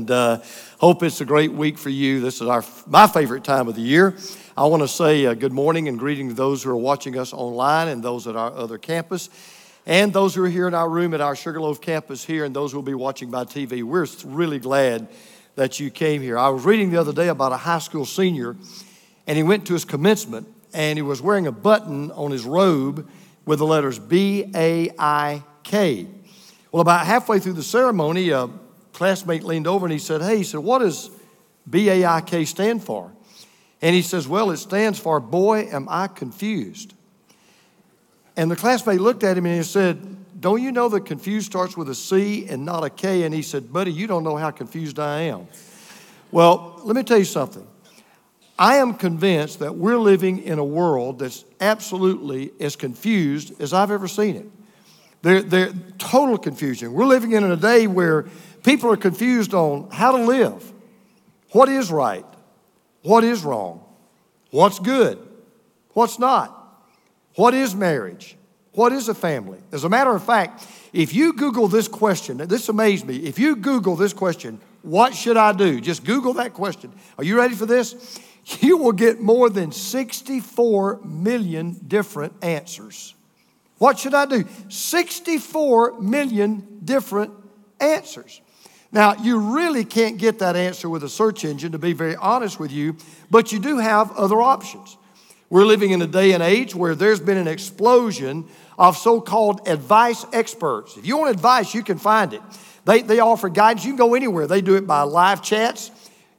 And uh, hope it's a great week for you. This is our my favorite time of the year. I want to say uh, good morning and greeting to those who are watching us online and those at our other campus, and those who are here in our room at our Sugarloaf campus here, and those who will be watching by TV. We're really glad that you came here. I was reading the other day about a high school senior, and he went to his commencement, and he was wearing a button on his robe with the letters B A I K. Well, about halfway through the ceremony, a classmate leaned over and he said, Hey, he said, what does BAIK stand for? And he says, Well, it stands for Boy, Am I Confused. And the classmate looked at him and he said, Don't you know that confused starts with a C and not a K? And he said, Buddy, you don't know how confused I am. Well, let me tell you something. I am convinced that we're living in a world that's absolutely as confused as I've ever seen it. They're, they're total confusion. We're living in a day where people are confused on how to live, what is right, what is wrong, what's good, what's not, what is marriage, what is a family. As a matter of fact, if you Google this question, this amazed me. If you Google this question, what should I do? Just Google that question. Are you ready for this? You will get more than 64 million different answers. What should I do? 64 million different answers. Now, you really can't get that answer with a search engine, to be very honest with you, but you do have other options. We're living in a day and age where there's been an explosion of so called advice experts. If you want advice, you can find it. They, they offer guidance. You can go anywhere. They do it by live chats.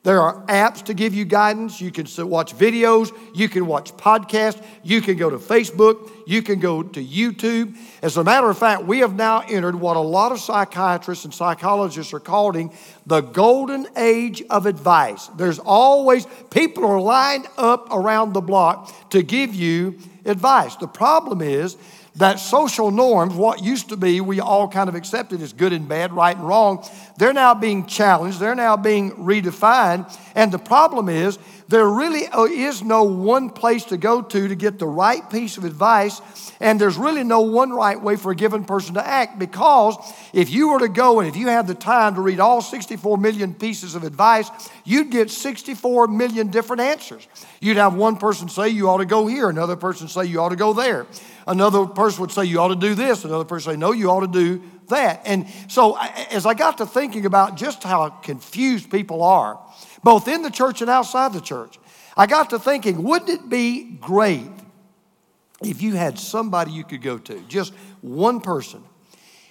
There are apps to give you guidance. You can watch videos. You can watch podcasts. You can go to Facebook. You can go to YouTube. As a matter of fact, we have now entered what a lot of psychiatrists and psychologists are calling the golden age of advice. There's always, people are lined up around the block to give you advice. The problem is, that social norms, what used to be, we all kind of accepted as good and bad, right and wrong, they're now being challenged, they're now being redefined. And the problem is, there really uh, is no one place to go to to get the right piece of advice, and there's really no one right way for a given person to act because if you were to go and if you had the time to read all 64 million pieces of advice, you'd get 64 million different answers. You'd have one person say you ought to go here, another person say you ought to go there. Another person would say, You ought to do this. Another person say, No, you ought to do that. And so, as I got to thinking about just how confused people are, both in the church and outside the church, I got to thinking, wouldn't it be great if you had somebody you could go to, just one person?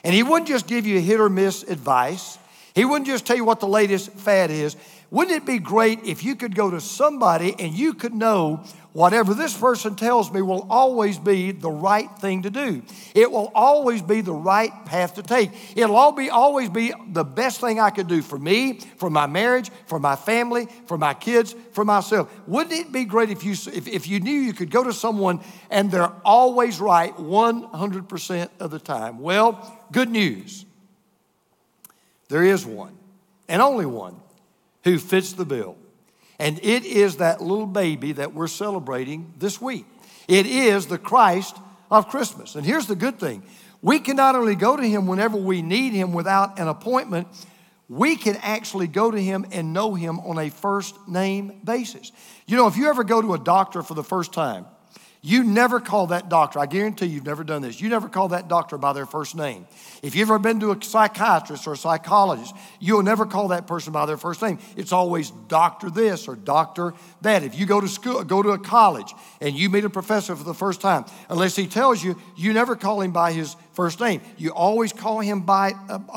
And he wouldn't just give you hit or miss advice, he wouldn't just tell you what the latest fad is. Wouldn't it be great if you could go to somebody and you could know whatever this person tells me will always be the right thing to do? It will always be the right path to take. It'll all be, always be the best thing I could do for me, for my marriage, for my family, for my kids, for myself. Wouldn't it be great if you, if, if you knew you could go to someone and they're always right 100% of the time? Well, good news. There is one, and only one who fits the bill. And it is that little baby that we're celebrating this week. It is the Christ of Christmas. And here's the good thing we can not only go to him whenever we need him without an appointment, we can actually go to him and know him on a first name basis. You know, if you ever go to a doctor for the first time, you never call that doctor, I guarantee you've never done this, you never call that doctor by their first name. If you've ever been to a psychiatrist or a psychologist, you'll never call that person by their first name. It's always doctor this or doctor that. If you go to school, go to a college and you meet a professor for the first time, unless he tells you, you never call him by his first name. You always call him by,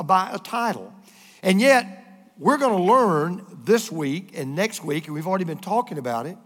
by a title. And yet, we're going to learn this week and next week, and we've already been talking about it.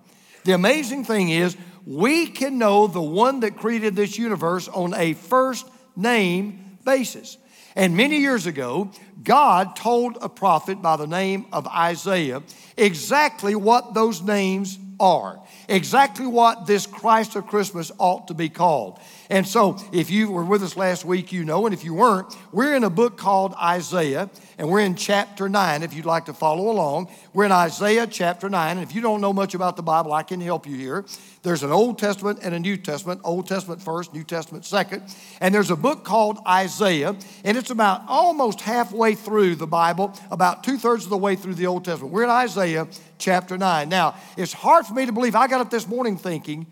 The amazing thing is, we can know the one that created this universe on a first name basis. And many years ago, God told a prophet by the name of Isaiah exactly what those names are. Exactly what this Christ of Christmas ought to be called. And so, if you were with us last week, you know, and if you weren't, we're in a book called Isaiah, and we're in chapter 9 if you'd like to follow along. We're in Isaiah chapter 9, and if you don't know much about the Bible, I can help you here. There's an Old Testament and a New Testament, Old Testament first, New Testament second. And there's a book called Isaiah, and it's about almost halfway through the Bible, about two thirds of the way through the Old Testament. We're in Isaiah chapter 9. Now, it's hard for me to believe. I got up this morning thinking,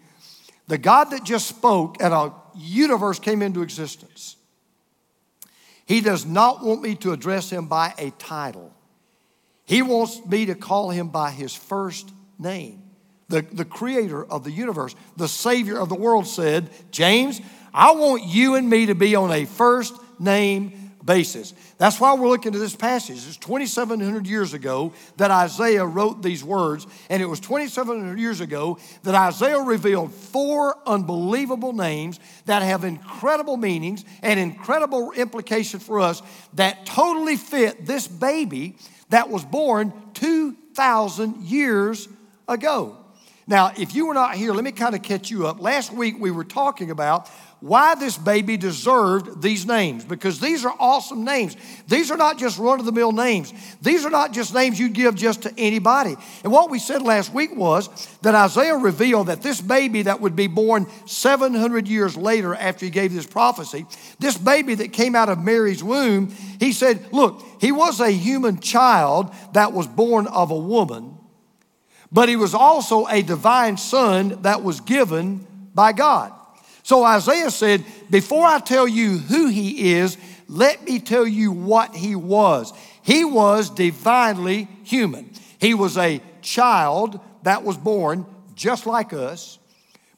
the God that just spoke and a universe came into existence, He does not want me to address Him by a title. He wants me to call Him by His first name. The, the creator of the universe, the Savior of the world said, James, I want you and me to be on a first name basis. That's why we're looking at this passage. It's 2,700 years ago that Isaiah wrote these words, and it was 2,700 years ago that Isaiah revealed four unbelievable names that have incredible meanings and incredible implications for us that totally fit this baby that was born 2,000 years ago. Now, if you were not here, let me kind of catch you up. Last week we were talking about why this baby deserved these names because these are awesome names. These are not just run of the mill names, these are not just names you give just to anybody. And what we said last week was that Isaiah revealed that this baby that would be born 700 years later after he gave this prophecy, this baby that came out of Mary's womb, he said, Look, he was a human child that was born of a woman, but he was also a divine son that was given by God. So Isaiah said, Before I tell you who he is, let me tell you what he was. He was divinely human. He was a child that was born just like us,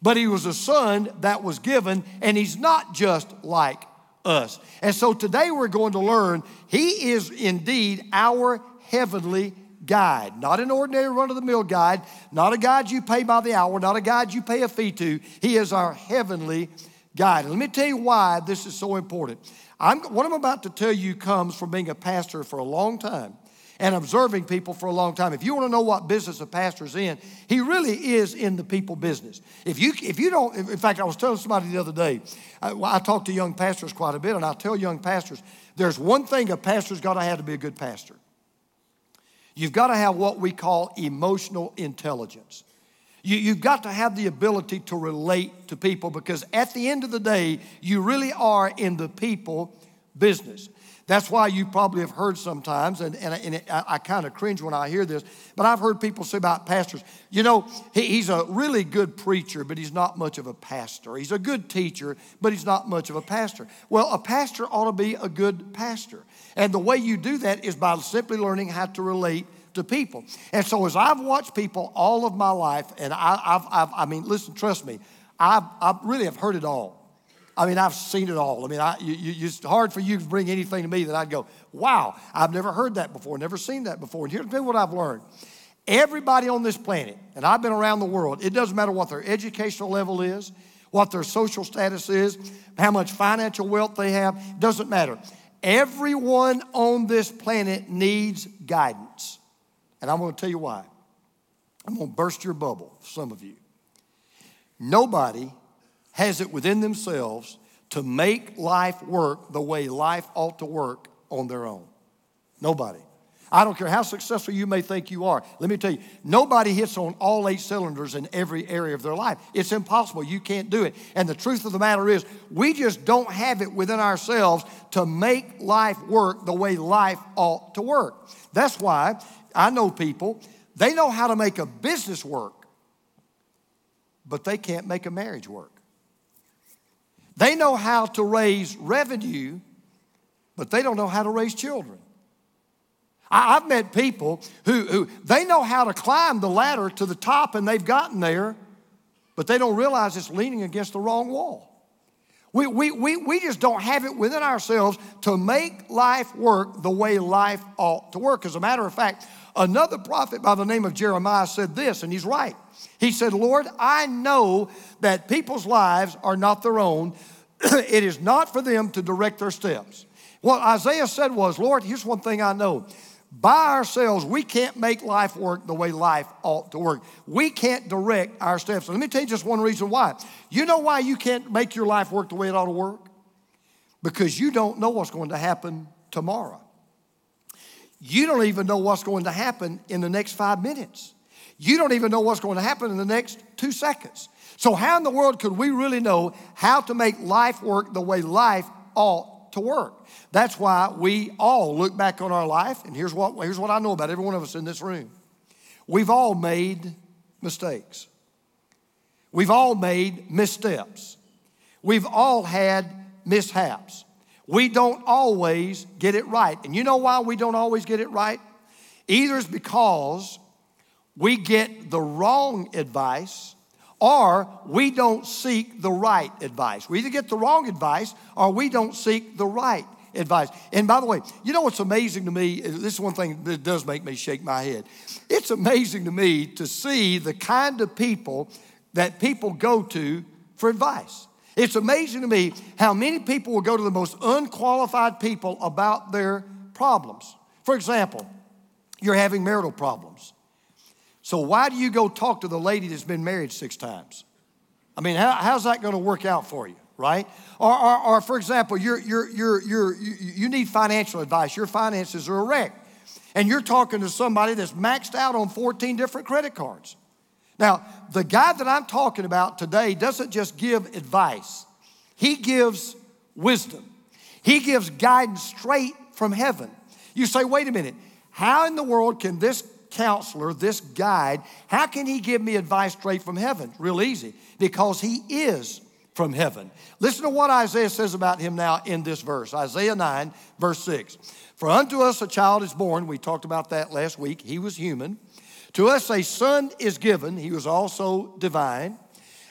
but he was a son that was given, and he's not just like us. And so today we're going to learn he is indeed our heavenly guide, not an ordinary run of the mill guide, not a guide you pay by the hour, not a guide you pay a fee to. He is our heavenly guide. Let me tell you why this is so important. I'm, what I'm about to tell you comes from being a pastor for a long time and observing people for a long time. If you want to know what business a pastor's in, he really is in the people business. If you, if you don't, in fact, I was telling somebody the other day, I, I talk to young pastors quite a bit, and I tell young pastors, there's one thing a pastor's got to have to be a good pastor. You've got to have what we call emotional intelligence. You, have got to have the ability to relate to people because at the end of the day, you really are in the people business. That's why you probably have heard sometimes, and, and, and it, I, I kind of cringe when I hear this, but I've heard people say about pastors, you know, he, he's a really good preacher, but he's not much of a pastor. He's a good teacher, but he's not much of a pastor. Well, a pastor ought to be a good pastor. And the way you do that is by simply learning how to relate to people. And so as I've watched people all of my life, and I, have I've, I mean, listen, trust me, I've, I really have heard it all. I mean, I've seen it all. I mean, I, you, you, it's hard for you to bring anything to me that I'd go, wow, I've never heard that before, never seen that before. And here's what I've learned. Everybody on this planet, and I've been around the world, it doesn't matter what their educational level is, what their social status is, how much financial wealth they have, doesn't matter. Everyone on this planet needs guidance. And I'm going to tell you why. I'm going to burst your bubble, some of you. Nobody has it within themselves to make life work the way life ought to work on their own. Nobody. I don't care how successful you may think you are. Let me tell you, nobody hits on all eight cylinders in every area of their life. It's impossible. You can't do it. And the truth of the matter is, we just don't have it within ourselves to make life work the way life ought to work. That's why I know people, they know how to make a business work, but they can't make a marriage work. They know how to raise revenue, but they don't know how to raise children. I, have met people who, who they know how to climb the ladder to the top and they've gotten there, but they don't realize it's leaning against the wrong wall. We, we, we, we just don't have it within ourselves to make life work the way life ought to work. As a matter of fact, another prophet by the name of Jeremiah said this, and he's right. He said, Lord, I know that people's lives are not their own. it is not for them to direct their steps. What Isaiah said was, Lord, here's one thing I know By ourselves, we can't make life work the way life ought to work. We can't direct our steps. let me tell you just one reason why. You know why you can't make your life work the way it ought to work? Because you don't know what's going to happen tomorrow. You don't even know what's going to happen in the next five minutes. You don't even know what's going to happen in the next two seconds. So, how in the world could we really know how to make life work the way life ought to work? That's why we all look back on our life, and here's what, here's what I know about every one of us in this room. We've all made mistakes. We've all made missteps. We've all had mishaps. We don't always get it right. And you know why we don't always get it right? Either it's because we get the wrong advice or we don't seek the right advice. We either get the wrong advice or we don't seek the right advice. And by the way, you know what's amazing to me? This is one thing that does make me shake my head. It's amazing to me to see the kind of people that people go to for advice. It's amazing to me how many people will go to the most unqualified people about their problems. For example, you're having marital problems. So, why do you go talk to the lady that's been married six times? I mean, how, how's that going to work out for you, right? Or, or, or, for example, you're, you're, you're, you're, you need financial advice. Your finances are a wreck. And you're talking to somebody that's maxed out on 14 different credit cards. Now, the guy that I'm talking about today doesn't just give advice, he gives wisdom. He gives guidance straight from heaven. You say, wait a minute, how in the world can this counselor, this guide, how can he give me advice straight from heaven? Real easy, because he is from heaven. Listen to what Isaiah says about him now in this verse Isaiah 9, verse 6. For unto us a child is born. We talked about that last week. He was human. To us a son is given. He was also divine.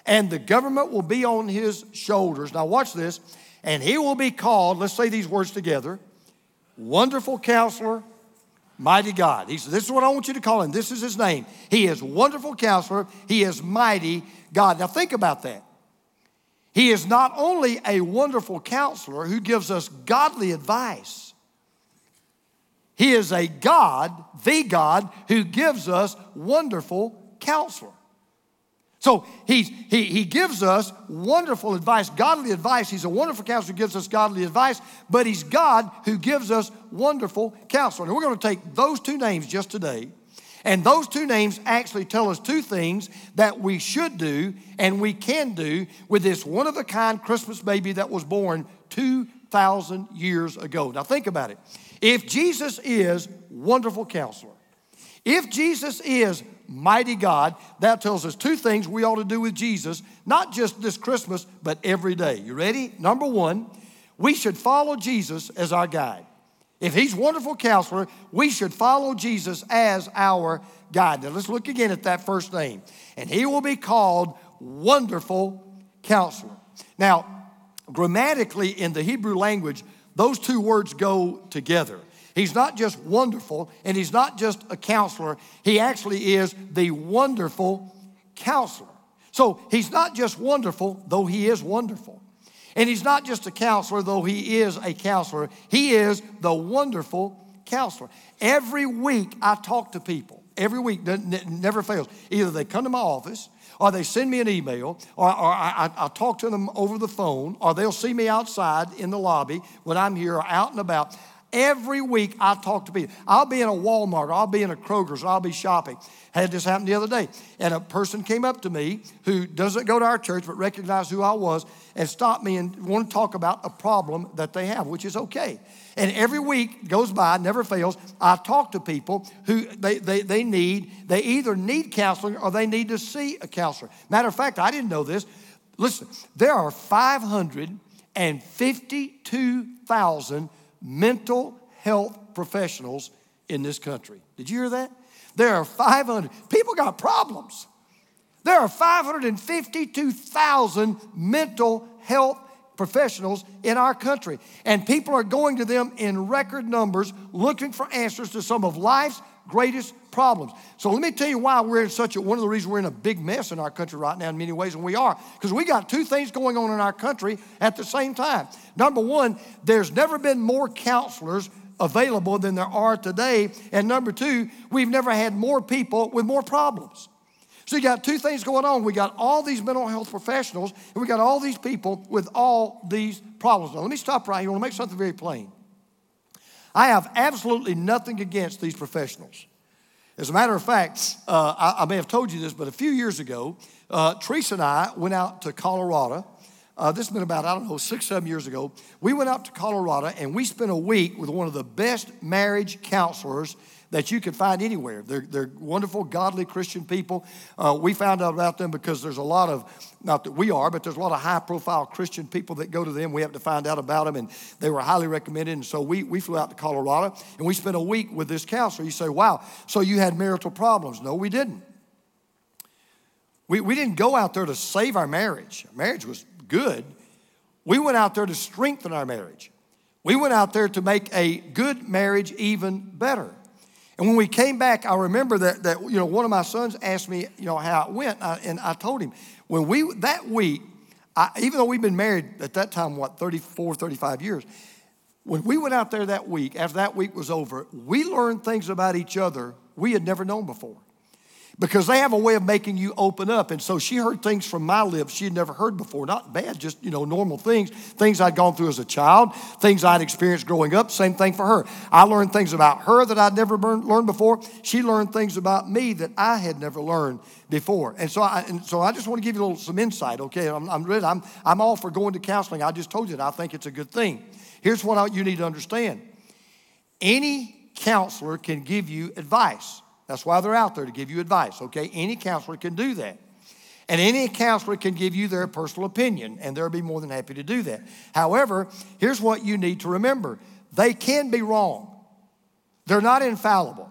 And the government will be on his shoulders. Now, watch this. And he will be called, let's say these words together Wonderful Counselor, Mighty God. He said, This is what I want you to call him. This is his name. He is wonderful counselor. He is mighty God. Now think about that. He is not only a wonderful counselor who gives us godly advice, he is a God, the God, who gives us wonderful counselor. So he, he, he gives us wonderful advice, godly advice. He's a wonderful counselor who gives us godly advice, but he's God who gives us wonderful counselor. And we're going to take those two names just today. And those two names actually tell us two things that we should do and we can do with this one of a kind Christmas baby that was born 2,000 years ago. Now, think about it. If Jesus is wonderful counselor, if Jesus is mighty God, that tells us two things we ought to do with Jesus, not just this Christmas, but every day. You ready? Number one, we should follow Jesus as our guide. If he's wonderful counselor, we should follow Jesus as our guide. Now let's look again at that first name. And he will be called Wonderful Counselor. Now, grammatically in the Hebrew language, those two words go together. He's not just wonderful and he's not just a counselor, he actually is the wonderful counselor. So he's not just wonderful, though he is wonderful. And he's not just a counselor, though he is a counselor. He is the wonderful counselor. Every week I talk to people, every week, never fails. Either they come to my office, or they send me an email, or, or I, I, talk to them over the phone, or they'll see me outside in the lobby when I'm here or out and about. Every week I talk to people. I'll be in a Walmart, I'll be in a Kroger's, I'll be shopping. Had this happen the other day. And a person came up to me who doesn't go to our church but recognized who I was and stopped me and wanted to talk about a problem that they have, which is okay. And every week goes by, never fails, I talk to people who they, they, they need, they either need counseling or they need to see a counselor. Matter of fact, I didn't know this. Listen, there are 552,000 mental health professionals in this country. Did you hear that? There are 500. People got problems. There are 552,000 mental health professionals in our country. And people are going to them in record numbers looking for answers to some of life's greatest problems. So let me tell you why we're in such a one of the reasons we're in a big mess in our country right now in many ways, and we are because we got two things going on in our country at the same time. Number one, there's never been more counselors available than there are today. And number two, we've never had more people with more problems. So you got two things going on. We got all these mental health professionals, and we got all these people with all these problems. Now, let me stop right here. I want to make something very plain. I have absolutely nothing against these professionals. As a matter of fact, uh, I, I, may have told you this, but a few years ago, uh, Teresa and I went out to Colorado. Uh, this has been about, I don't know, six, seven years ago. We went out to Colorado and we spent a week with one of the best marriage counselors that you can find anywhere. They're, they're wonderful, godly Christian people. Uh, we found out about them because there's a lot of, not that we are, but there's a lot of high profile Christian people that go to them. We have to find out about them, and they were highly recommended. And so we, we flew out to Colorado and we spent a week with this counselor. You say, wow, so you had marital problems. No, we didn't. We, we didn't go out there to save our marriage. Our marriage was good. We went out there to strengthen our marriage. We went out there to make a good marriage even better. And when we came back, I remember that, that you know, one of my sons asked me, you know, how it went. Uh, and I told him, when we, that week, I, even though we'd been married at that time, what, 34, 35 years, when we went out there that week, after that week was over, we learned things about each other we had never known before because they have a way of making you open up. And so she heard things from my lips she had never heard before. Not bad, just, you know, normal things. Things I'd gone through as a child, things I'd experienced growing up. Same thing for her. I learned things about her that I'd never learned before. She learned things about me that I had never learned before. And so I, and so I just want to give you a little some insight, okay? I'm, I'm. I'm, I'm all for going to counseling. I just told you that I think it's a good thing. Here's what I, you need to understand any counselor can give you advice. That's why they're out there to give you advice, okay? Any counselor can do that. And any counselor can give you their personal opinion, and they'll be more than happy to do that. However, here's what you need to remember they can be wrong, they're not infallible.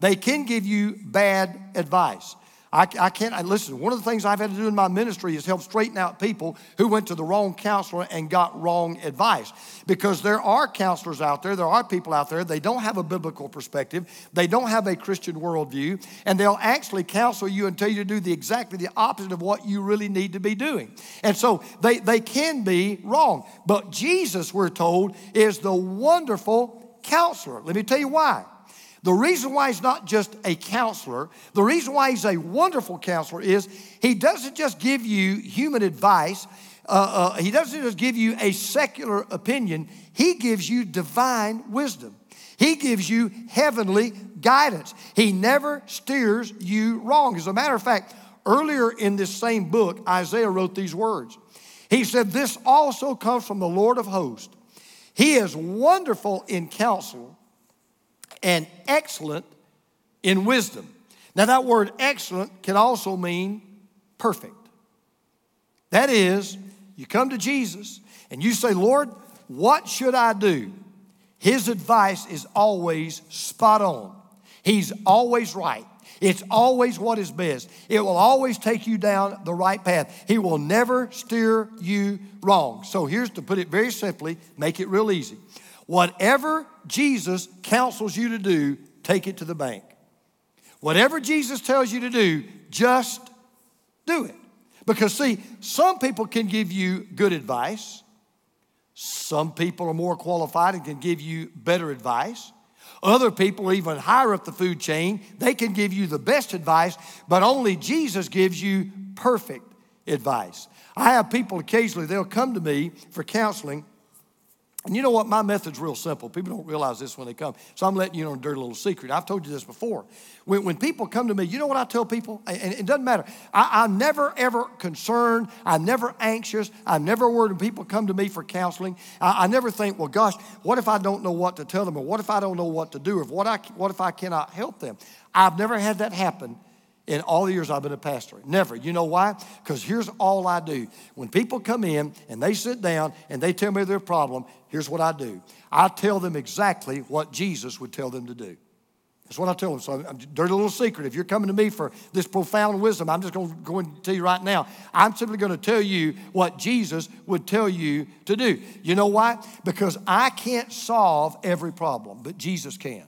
They can give you bad advice. I, I can't, I, listen, one of the things I've had to do in my ministry is help straighten out people who went to the wrong counselor and got wrong advice. Because there are counselors out there, there are people out there, they don't have a biblical perspective, they don't have a Christian worldview, and they'll actually counsel you and tell you to do the exactly the opposite of what you really need to be doing. And so they, they can be wrong. But Jesus, we're told, is the wonderful counselor. Let me tell you why. The reason why he's not just a counselor, the reason why he's a wonderful counselor is he doesn't just give you human advice, uh, uh, he doesn't just give you a secular opinion, he gives you divine wisdom. He gives you heavenly guidance. He never steers you wrong. As a matter of fact, earlier in this same book, Isaiah wrote these words. He said, This also comes from the Lord of hosts. He is wonderful in counsel and excellent in wisdom. Now, that word excellent can also mean perfect. That is, you come to Jesus and you say, Lord, what should I do? His advice is always spot on. He's always right. It's always what is best. It will always take you down the right path. He will never steer you wrong. So here's to put it very simply, make it real easy. Whatever Jesus counsels you to do, take it to the bank. Whatever Jesus tells you to do, just do it. Because, see, some people can give you good advice. Some people are more qualified and can give you better advice. Other people, even higher up the food chain, they can give you the best advice, but only Jesus gives you perfect advice. I have people occasionally, they'll come to me for counseling and you know what? My method's real simple. People don't realize this when they come. So I'm letting you know a dirty little secret. I've told you this before. When, when people come to me, you know what I tell people? And it doesn't matter. I, am never, ever concerned. I'm never anxious. I'm never worried when people come to me for counseling. I, I, never think, well, gosh, what if I don't know what to tell them? Or what if I don't know what to do? Or what, I, what if I cannot help them? I've never had that happen in all the years I've been a pastor. Never. You know why? Because here's all I do. When people come in and they sit down and they tell me their problem, here's what I do I tell them exactly what Jesus would tell them to do. That's what I tell them. So, I'm, dirty little secret. If you're coming to me for this profound wisdom, I'm just going to go and tell you right now. I'm simply going to tell you what Jesus would tell you to do. You know why? Because I can't solve every problem, but Jesus can.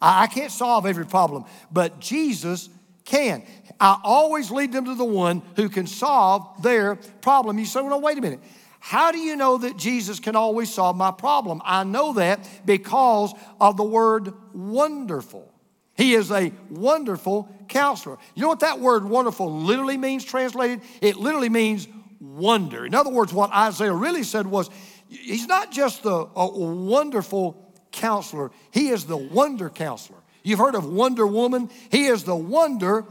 I can't solve every problem, but Jesus can. I always lead them to the one who can solve their problem. You say, well, wait a minute. How do you know that Jesus can always solve my problem? I know that because of the word wonderful. He is a wonderful counselor. You know what that word wonderful literally means translated? It literally means wonder. In other words, what Isaiah really said was, He's not just a, a wonderful counselor, He is the wonder counselor. You've heard of Wonder Woman? He is the wonder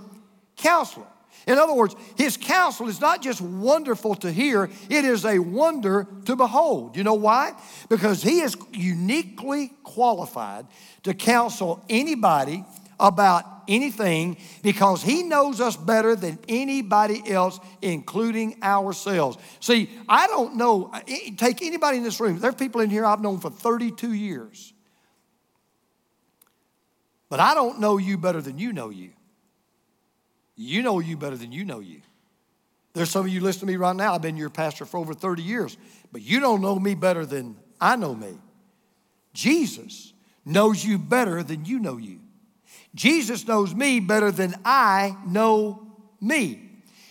counselor. In other words, his counsel is not just wonderful to hear, it is a wonder to behold. You know why? Because he is uniquely qualified to counsel anybody about anything because he knows us better than anybody else, including ourselves. See, I don't know, take anybody in this room, there are people in here I've known for 32 years. But I don't know you better than you know you. You know you better than you know you. There's some of you listening to me right now. I've been your pastor for over 30 years, but you don't know me better than I know me. Jesus knows you better than you know you. Jesus knows me better than I know me.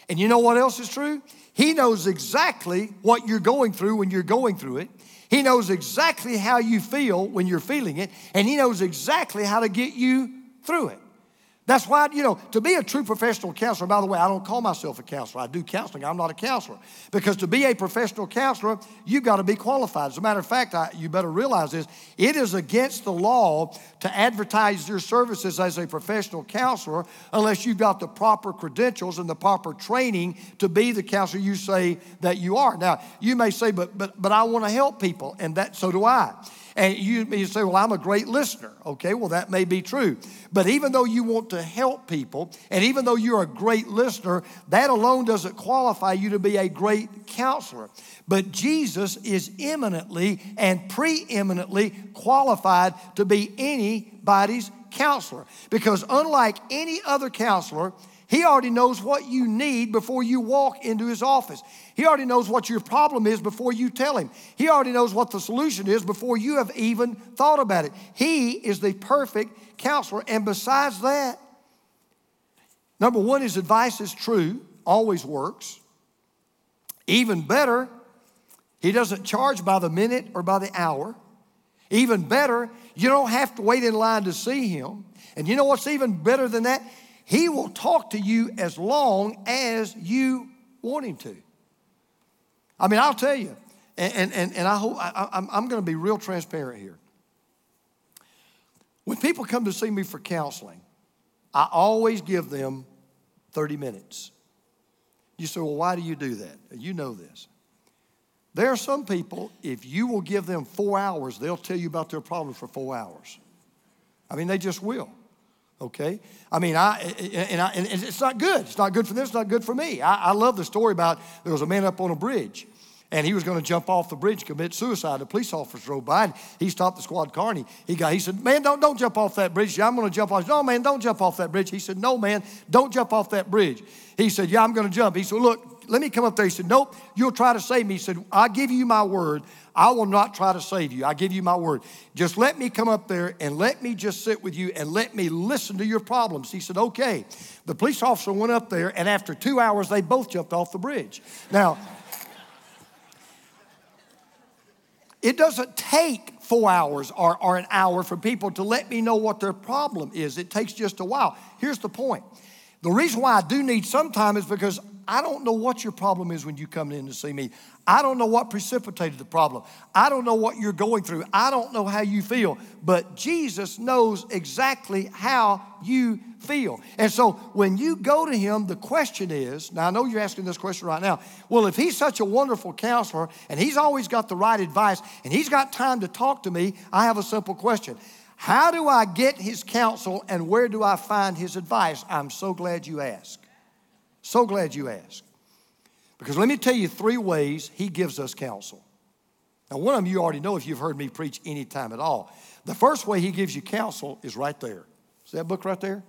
And you know what else is true? He knows exactly what you're going through when you're going through it. He knows exactly how you feel when you're feeling it, and He knows exactly how to get you through it. That's why, you know, to be a true professional counselor, by the way, I don't call myself a counselor. I do counseling. I'm not a counselor. Because to be a professional counselor, you've got to be qualified. As a matter of fact, I, you better realize this it is against the law to advertise your services as a professional counselor unless you've got the proper credentials and the proper training to be the counselor you say that you are. Now, you may say, but, but, but I want to help people, and that so do I. And you, say, well, I'm a great listener. Okay, well, that may be true. But even though you want to help people, and even though you're a great listener, that alone doesn't qualify you to be a great counselor. But Jesus is eminently and preeminently qualified to be anybody's counselor. Because unlike any other counselor, he already knows what you need before you walk into his office. He already knows what your problem is before you tell him. He already knows what the solution is before you have even thought about it. He is the perfect counselor. And besides that, number one, his advice is true, always works. Even better, he doesn't charge by the minute or by the hour. Even better, you don't have to wait in line to see him. And you know what's even better than that? He will talk to you as long as you want him to. I mean, I'll tell you, and, and, and I hope I, I'm, I'm going to be real transparent here. When people come to see me for counseling, I always give them 30 minutes. You say, well, why do you do that? You know this. There are some people, if you will give them four hours, they'll tell you about their problems for four hours. I mean, they just will okay? I mean, I and, I, and it's not good. It's not good for them. It's not good for me. I, I love the story about there was a man up on a bridge, and he was going to jump off the bridge, commit suicide. A police officer drove by, and he stopped the squad car, and he, he got. He said, "Man, don't don't jump off that bridge. I'm going to jump off." No, man, don't jump off that bridge. He said, "No, man, don't jump off that bridge." He said, "Yeah, I'm going to jump." He said, "Look, let me come up there." He said, "Nope, you'll try to save me." He said, "I give you my word. I will not try to save you. I give you my word. Just let me come up there and let me just sit with you and let me listen to your problems. He said, Okay. The police officer went up there, and after two hours, they both jumped off the bridge. Now, it doesn't take four hours or, or an hour for people to let me know what their problem is. It takes just a while. Here's the point the reason why I do need some time is because I don't know what your problem is when you come in to see me. I don't know what precipitated the problem. I don't know what you're going through. I don't know how you feel. But Jesus knows exactly how you feel. And so when you go to him, the question is now I know you're asking this question right now. Well, if he's such a wonderful counselor and he's always got the right advice and he's got time to talk to me, I have a simple question. How do I get his counsel and where do I find his advice? I'm so glad you asked. So glad you asked. Because let me tell you three ways he gives us counsel. Now, one of them you already know if you've heard me preach any time at all. The first way he gives you counsel is right there. See that book right there?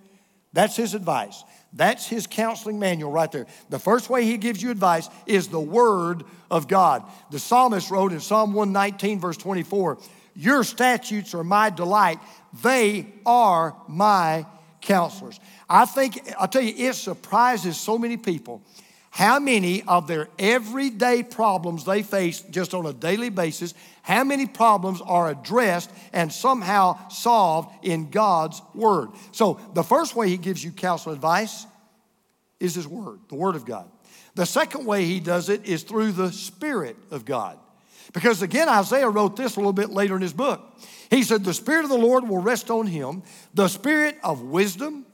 That's his advice. That's his counseling manual right there. The first way he gives you advice is the word of God. The psalmist wrote in Psalm 119, verse 24, Your statutes are my delight, they are my counselors. I think, I'll tell you, it surprises so many people how many of their everyday problems they face just on a daily basis, how many problems are addressed and somehow solved in God's Word. So, the first way He gives you counsel advice is His Word, the Word of God. The second way He does it is through the Spirit of God. Because again, Isaiah wrote this a little bit later in his book. He said, The Spirit of the Lord will rest on him, the Spirit of wisdom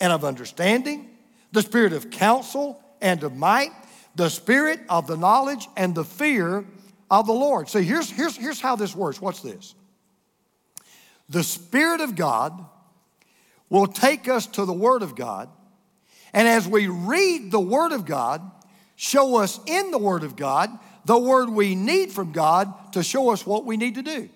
and of understanding, the Spirit of counsel and of might, the spirit of the knowledge and the fear of the Lord. See, here's, here's, here's how this works. What's this? The Spirit of God will take us to the Word of God, and as we read the Word of God, show us in the Word of God the Word we need from God to show us what we need to do.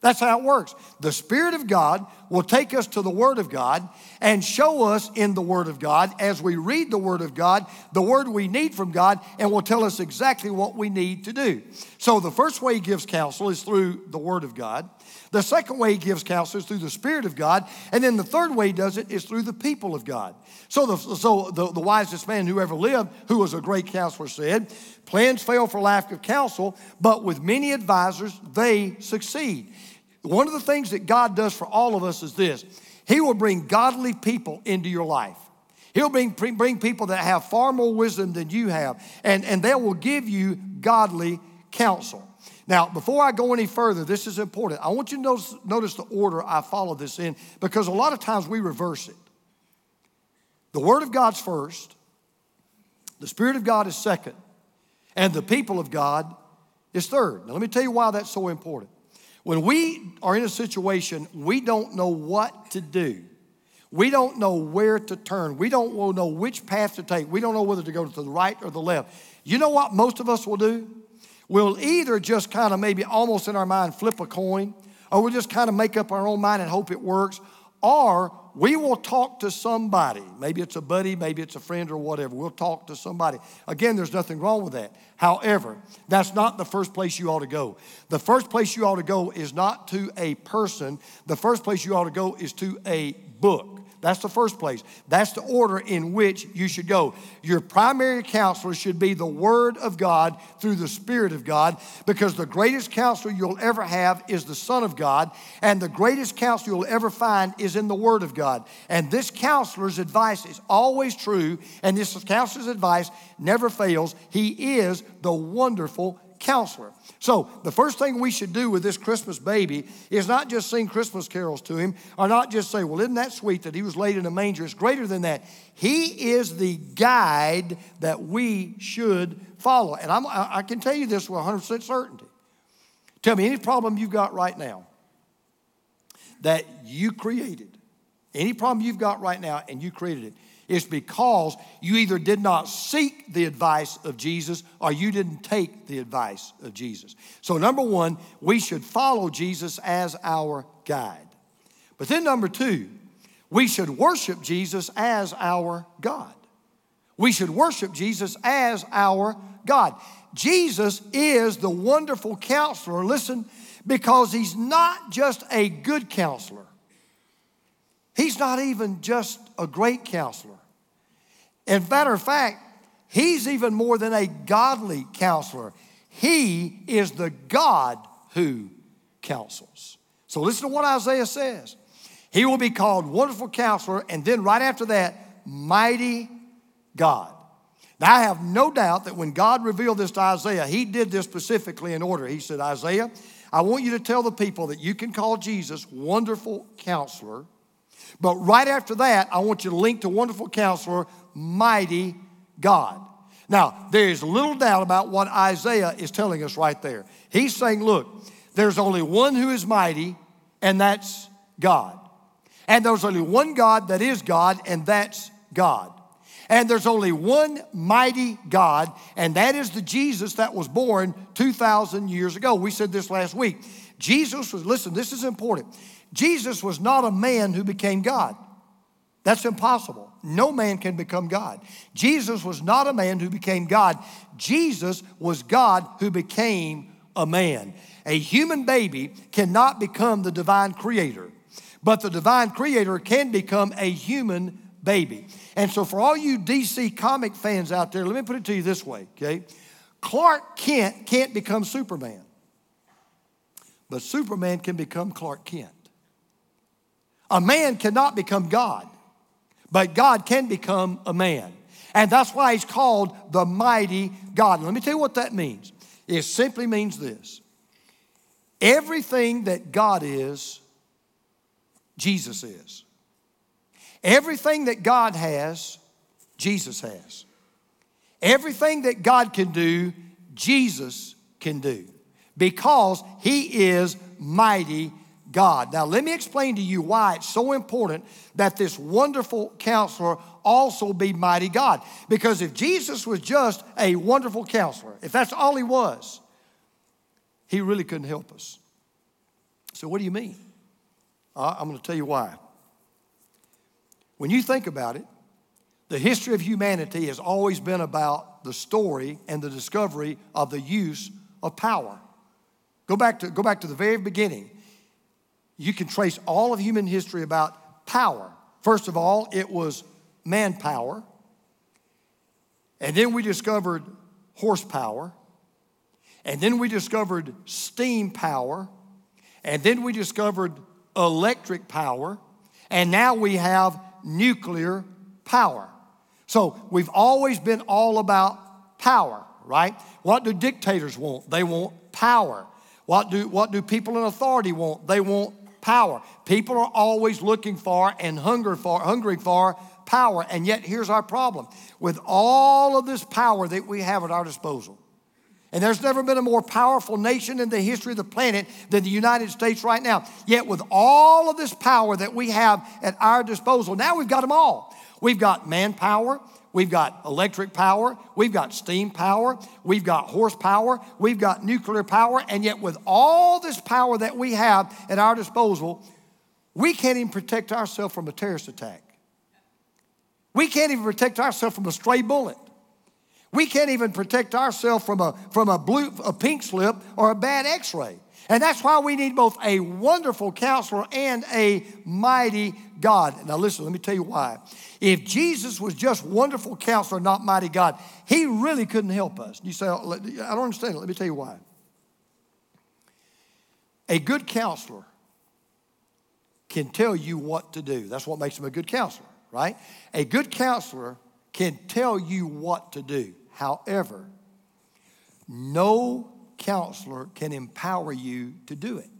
That's how it works. The Spirit of God will take us to the Word of God and show us in the Word of God as we read the Word of God, the Word we need from God, and will tell us exactly what we need to do. So the first way He gives counsel is through the Word of God. The second way He gives counsel is through the Spirit of God. And then the third way He does it is through the people of God. So the, so the, the wisest man who ever lived, who was a great counselor, said, Plans fail for lack of counsel, but with many advisors, they succeed. One of the things that God does for all of us is this He will bring godly people into your life. He'll bring, bring people that have far more wisdom than you have, and, and they will give you godly counsel. Now, before I go any further, this is important. I want you to notice, notice the order I follow this in because a lot of times we reverse it. The Word of God's first, the Spirit of God is second, and the people of God is third. Now, let me tell you why that's so important. When we are in a situation, we don't know what to do. We don't know where to turn. We don't know which path to take. We don't know whether to go to the right or the left. You know what most of us will do? We'll either just kind of maybe almost in our mind flip a coin, or we'll just kind of make up our own mind and hope it works, or we will talk to somebody. Maybe it's a buddy, maybe it's a friend or whatever. We'll talk to somebody. Again, there's nothing wrong with that. However, that's not the first place you ought to go. The first place you ought to go is not to a person, the first place you ought to go is to a book. That's the first place. That's the order in which you should go. Your primary counselor should be the Word of God through the Spirit of God because the greatest counselor you'll ever have is the Son of God, and the greatest counselor you'll ever find is in the Word of God. And this counselor's advice is always true, and this counselor's advice never fails. He is the wonderful counselor. So, the first thing we should do with this Christmas baby is not just sing Christmas carols to him, or not just say, Well, isn't that sweet that he was laid in a manger? It's greater than that. He is the guide that we should follow. And I'm, I can tell you this with 100% certainty. Tell me any problem you've got right now that you created, any problem you've got right now and you created it is because you either did not seek the advice of Jesus or you didn't take the advice of Jesus. So, number one, we should follow Jesus as our guide. But then, number two, we should worship Jesus as our God. We should worship Jesus as our God. Jesus is the wonderful counselor, listen, because he's not just a good counselor. He's not even just a great counselor. In matter of fact, he's even more than a godly counselor. He is the God who counsels. So listen to what Isaiah says. He will be called Wonderful Counselor, and then right after that, Mighty God. Now, I have no doubt that when God revealed this to Isaiah, he did this specifically in order. He said, Isaiah, I want you to tell the people that you can call Jesus Wonderful Counselor. But right after that, I want you to link to Wonderful Counselor mighty God. Now, there is little doubt about what Isaiah is telling us right there. He's saying, look, there's only one who is mighty, and that's God. And there's only one God that is God, and that's God. And there's only one mighty God, and that is the Jesus that was born 2,000 years ago. We said this last week. Jesus was, listen, this is important. Jesus was not a man who became God. That's impossible. No man can become God. Jesus was not a man who became God. Jesus was God who became a man. A human baby cannot become the divine creator, but the divine creator can become a human baby. And so, for all you DC comic fans out there, let me put it to you this way, okay? Clark Kent can't become Superman, but Superman can become Clark Kent. A man cannot become God, but God can become a man. And that's why he's called the mighty God. Let me tell you what that means. It simply means this everything that God is, Jesus is. Everything that God has, Jesus has. Everything that God can do, Jesus can do because he is mighty God. Now, let me explain to you why it's so important that this wonderful counselor also be mighty God. Because if Jesus was just a wonderful counselor, if that's all he was, he really couldn't help us. So, what do you mean? I'm going to tell you why. When you think about it, the history of humanity has always been about the story and the discovery of the use of power. Go back to, go back to the very beginning. You can trace all of human history about power. First of all, it was manpower. And then we discovered horsepower. And then we discovered steam power. And then we discovered electric power. And now we have nuclear power. So we've always been all about power, right? What do dictators want? They want power. What do, what do people in authority want? They want power. People are always looking for and hunger for, hungering for power. And yet, here's our problem with all of this power that we have at our disposal. And there's never been a more powerful nation in the history of the planet than the United States right now. Yet, with all of this power that we have at our disposal, now we've got them all. We've got manpower, we've got electric power, we've got steam power, we've got horsepower, we've got nuclear power, and yet, with all this power that we have at our disposal, we can't even protect ourselves from a terrorist attack. We can't even protect ourselves from a stray bullet. We can't even protect ourselves from a, from a blue, a pink slip or a bad x-ray. And that's why we need both a wonderful counselor and a mighty God. Now listen, let me tell you why. If Jesus was just wonderful counselor, not mighty God, he really couldn't help us. You say, oh, I don't understand it. Let me tell you why. A good counselor can tell you what to do. That's what makes him a good counselor right? A good counselor can tell you what to do. However, no counselor can empower you to do it.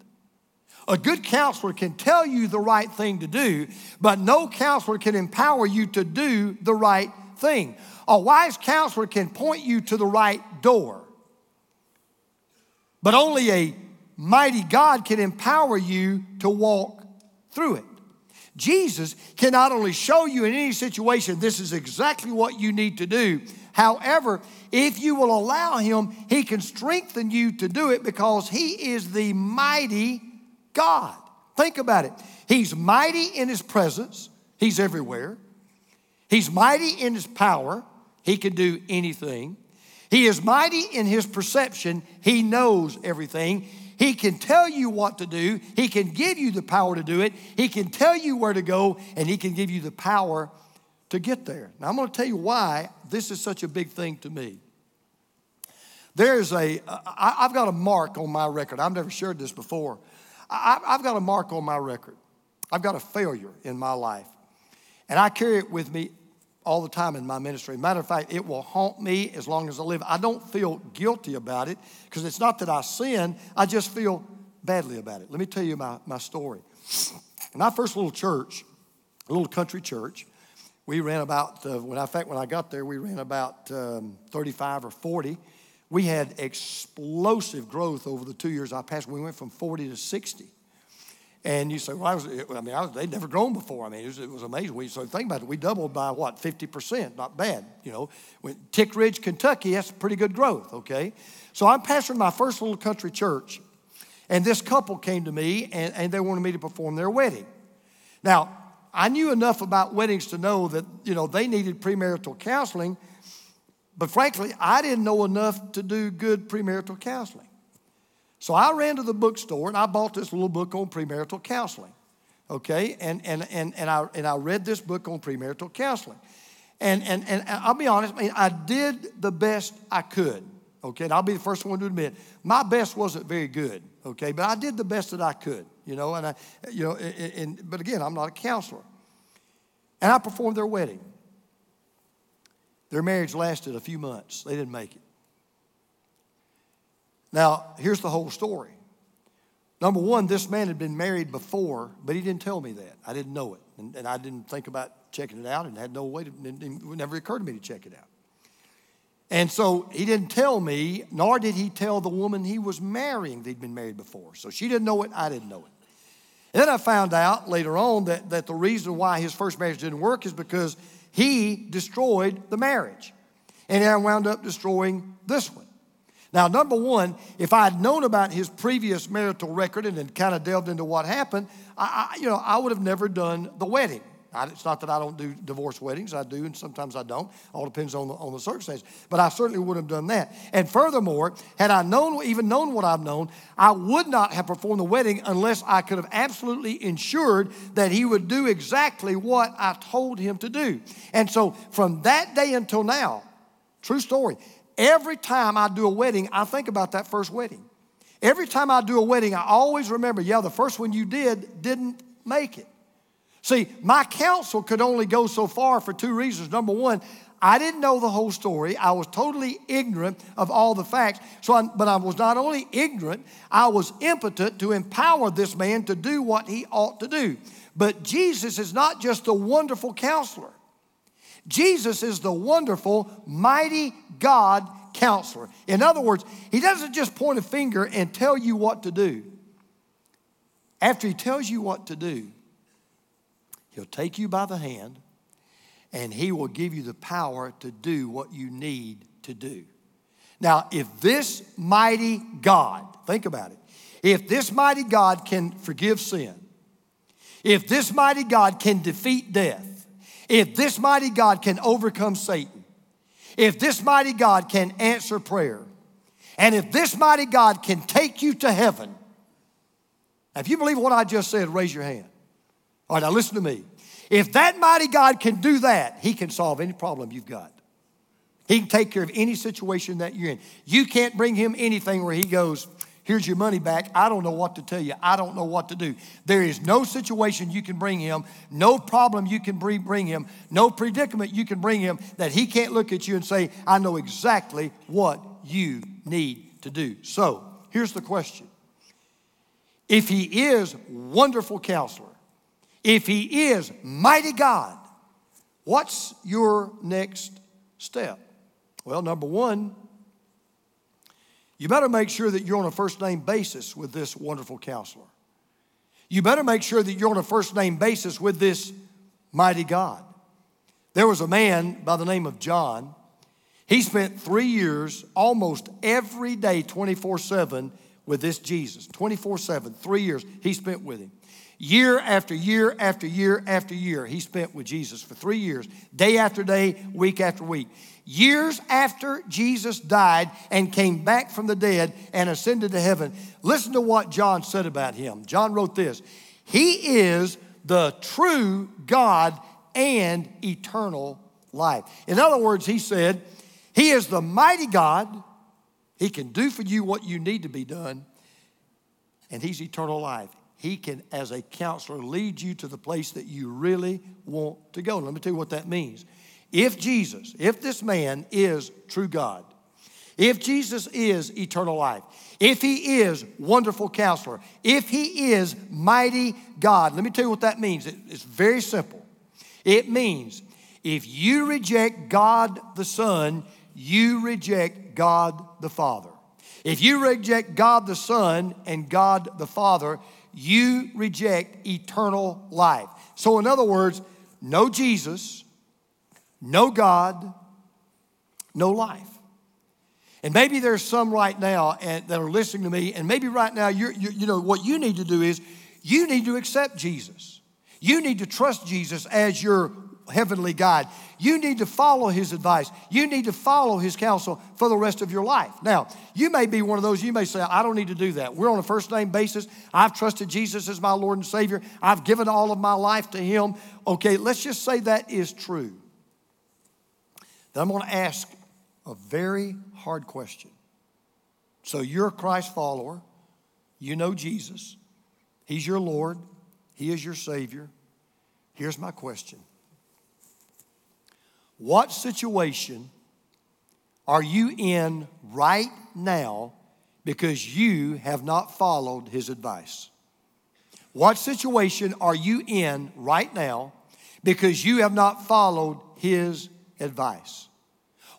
A good counselor can tell you the right thing to do, but no counselor can empower you to do the right thing. A wise counselor can point you to the right door, but only a mighty God can empower you to walk through it. Jesus can not only show you in any situation this is exactly what you need to do, however, if you will allow Him, He can strengthen you to do it because He is the mighty God. Think about it. He's mighty in His presence, He's everywhere. He's mighty in His power, He can do anything. He is mighty in His perception, He knows everything. He can tell you what to do. He can give you the power to do it. He can tell you where to go, and He can give you the power to get there. Now, I'm going to tell you why this is such a big thing to me. There's a, I've got a mark on my record. I've never shared this before. I've got a mark on my record. I've got a failure in my life. And I carry it with me all the time in my ministry. Matter of fact, it will haunt me as long as I live. I don't feel guilty about it because it's not that I sin, I just feel badly about it. Let me tell you my, my story. In my first little church, a little country church, we ran about, uh, when I, in fact, when I got there, we ran about um, 35 or 40. We had explosive growth over the two years I passed. We went from 40 to 60. And you say, well, I, was, I mean, I was, they'd never grown before. I mean, it was, it was amazing. We, so think about it. We doubled by what, 50%? Not bad. You know, when Tick Ridge, Kentucky, that's pretty good growth, okay? So I'm pastoring my first little country church. And this couple came to me and, and they wanted me to perform their wedding. Now, I knew enough about weddings to know that, you know, they needed premarital counseling. But frankly, I didn't know enough to do good premarital counseling. So I ran to the bookstore and I bought this little book on premarital counseling. okay? And, and, and, and, I, and I read this book on premarital counseling. And, and, and I'll be honest, I, mean, I did the best I could, okay? And I'll be the first one to admit, my best wasn't very good, okay? But I did the best that I could, you know? And I, you know, and, and but again, I'm not a counselor. And I performed their wedding. Their marriage lasted a few months, they didn't make it. Now, here's the whole story. Number one, this man had been married before, but he didn't tell me that. I didn't know it. And, and I didn't think about checking it out and had no way to, it never occurred to me to check it out. And so he didn't tell me, nor did he tell the woman he was marrying that he'd been married before. So she didn't know it, I didn't know it. And then I found out later on that, that the reason why his first marriage didn't work is because he destroyed the marriage. And I wound up destroying this one. Now, number one, if I had known about his previous marital record and then kind of delved into what happened, I, I, you know, I would have never done the wedding. I, it's not that I don't do divorce weddings, I do, and sometimes I don't. All depends on the, on the circumstances. But I certainly would have done that. And furthermore, had I known, even known what I've known, I would not have performed the wedding unless I could have absolutely ensured that he would do exactly what I told him to do. And so from that day until now, true story, Every time I do a wedding, I think about that first wedding. Every time I do a wedding, I always remember, yeah, the first one you did didn't make it. See, my counsel could only go so far for two reasons. Number one, I didn't know the whole story. I was totally ignorant of all the facts. So, I, but I was not only ignorant, I was impotent to empower this man to do what he ought to do. But Jesus is not just a wonderful counselor. Jesus is the wonderful, mighty God counselor. In other words, he doesn't just point a finger and tell you what to do. After he tells you what to do, he'll take you by the hand and he will give you the power to do what you need to do. Now, if this mighty God, think about it, if this mighty God can forgive sin, if this mighty God can defeat death, if this mighty God can overcome Satan, if this mighty God can answer prayer, and if this mighty God can take you to heaven, if you believe what I just said, raise your hand. All right, now listen to me. If that mighty God can do that, He can solve any problem you've got. He can take care of any situation that you're in. You can't bring Him anything where He goes, Here's your money back. I don't know what to tell you. I don't know what to do. There is no situation you can bring him, no problem you can bring him, no predicament you can bring him that he can't look at you and say, I know exactly what you need to do. So here's the question If he is wonderful counselor, if he is mighty God, what's your next step? Well, number one, you better make sure that you're on a first name basis with this wonderful counselor. You better make sure that you're on a first name basis with this mighty God. There was a man by the name of John. He spent three years, almost every day, 24 7, with this Jesus. 24 7, three years he spent with him. Year after year after year after year, he spent with Jesus for three years, day after day, week after week years after Jesus died and came back from the dead and ascended to heaven, listen to what John said about him. John wrote this He is the true God and eternal life. In other words, he said, He is the mighty God. He can do for you what you need to be done, and He's eternal life. He can, as a counselor, lead you to the place that you really want to go. Let me tell you what that means. If Jesus, if this man is true God, if Jesus is eternal life, if he is wonderful counselor, if he is mighty God, let me tell you what that means. It's very simple. It means if you reject God the Son, you reject God the Father. If you reject God the Son and God the Father, you reject eternal life. So, in other words, no Jesus, no God, no life. And maybe there's some right now that are listening to me, and maybe right now, you're, you you know, what you need to do is you need to accept Jesus. You need to trust Jesus as your heavenly guide. You need to follow his advice. You need to follow his counsel for the rest of your life. Now, you may be one of those, you may say, I don't need to do that. We're on a first name basis. I've trusted Jesus as my Lord and Savior. I've given all of my life to him. Okay, let's just say that is true. Then I'm going to ask a very hard question. So you're a Christ follower. You know Jesus. He's your Lord. He is your Savior. Here's my question What situation are you in right now because you have not followed His advice? What situation are you in right now because you have not followed His advice?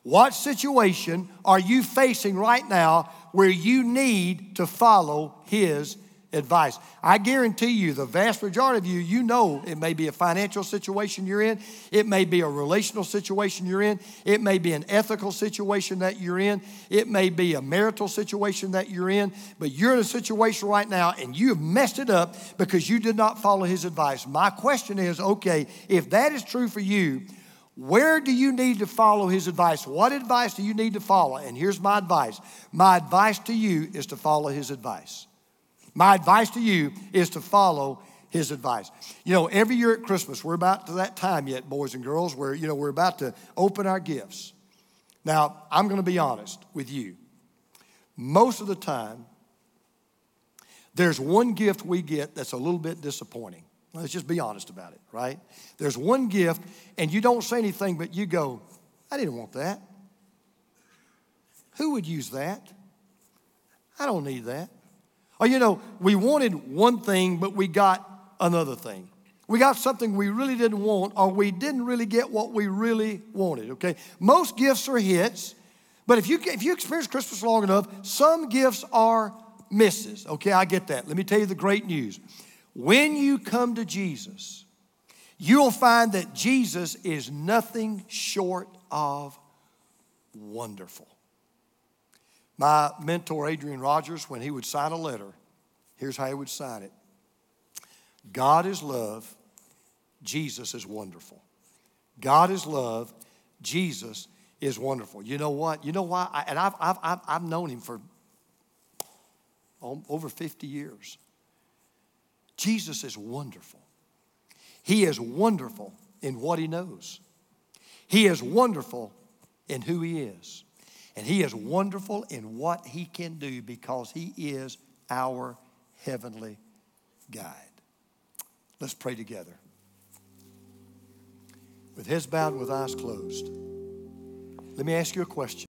What situation are you facing right now where you need to follow His advice. I guarantee you, the vast majority of you, you know it may be a financial situation you're in, it may be a relational situation you're in, it may be an ethical situation that you're in, it may be a marital situation that you're in, but you're in a situation right now and you have messed it up because you did not follow his advice. My question is okay, if that is true for you, where do you need to follow his advice? What advice do you need to follow? And here's my advice. My advice to you is to follow his advice. My advice to you is to follow his advice. You know, every year at Christmas, we're about to that time yet, boys and girls, where, you know, we're about to open our gifts. Now, I'm going to be honest with you. Most of the time, there's one gift we get that's a little bit disappointing. Let's just be honest about it, right? There's one gift, and you don't say anything, but you go, I didn't want that. Who would use that? I don't need that. Or, you know, we wanted one thing, but we got another thing. We got something we really didn't want, or we didn't really get what we really wanted, okay? Most gifts are hits, but if you, if you experience Christmas long enough, some gifts are misses, okay? I get that. Let me tell you the great news. When you come to Jesus, you'll find that Jesus is nothing short of wonderful. My mentor, Adrian Rogers, when he would sign a letter, here's how he would sign it God is love, Jesus is wonderful. God is love, Jesus is wonderful. You know what? You know why? I, and I've, I've, I've known him for over 50 years. Jesus is wonderful. He is wonderful in what he knows. He is wonderful in who he is. And he is wonderful in what he can do because he is our heavenly guide. Let's pray together. With heads bowed, with eyes closed, let me ask you a question.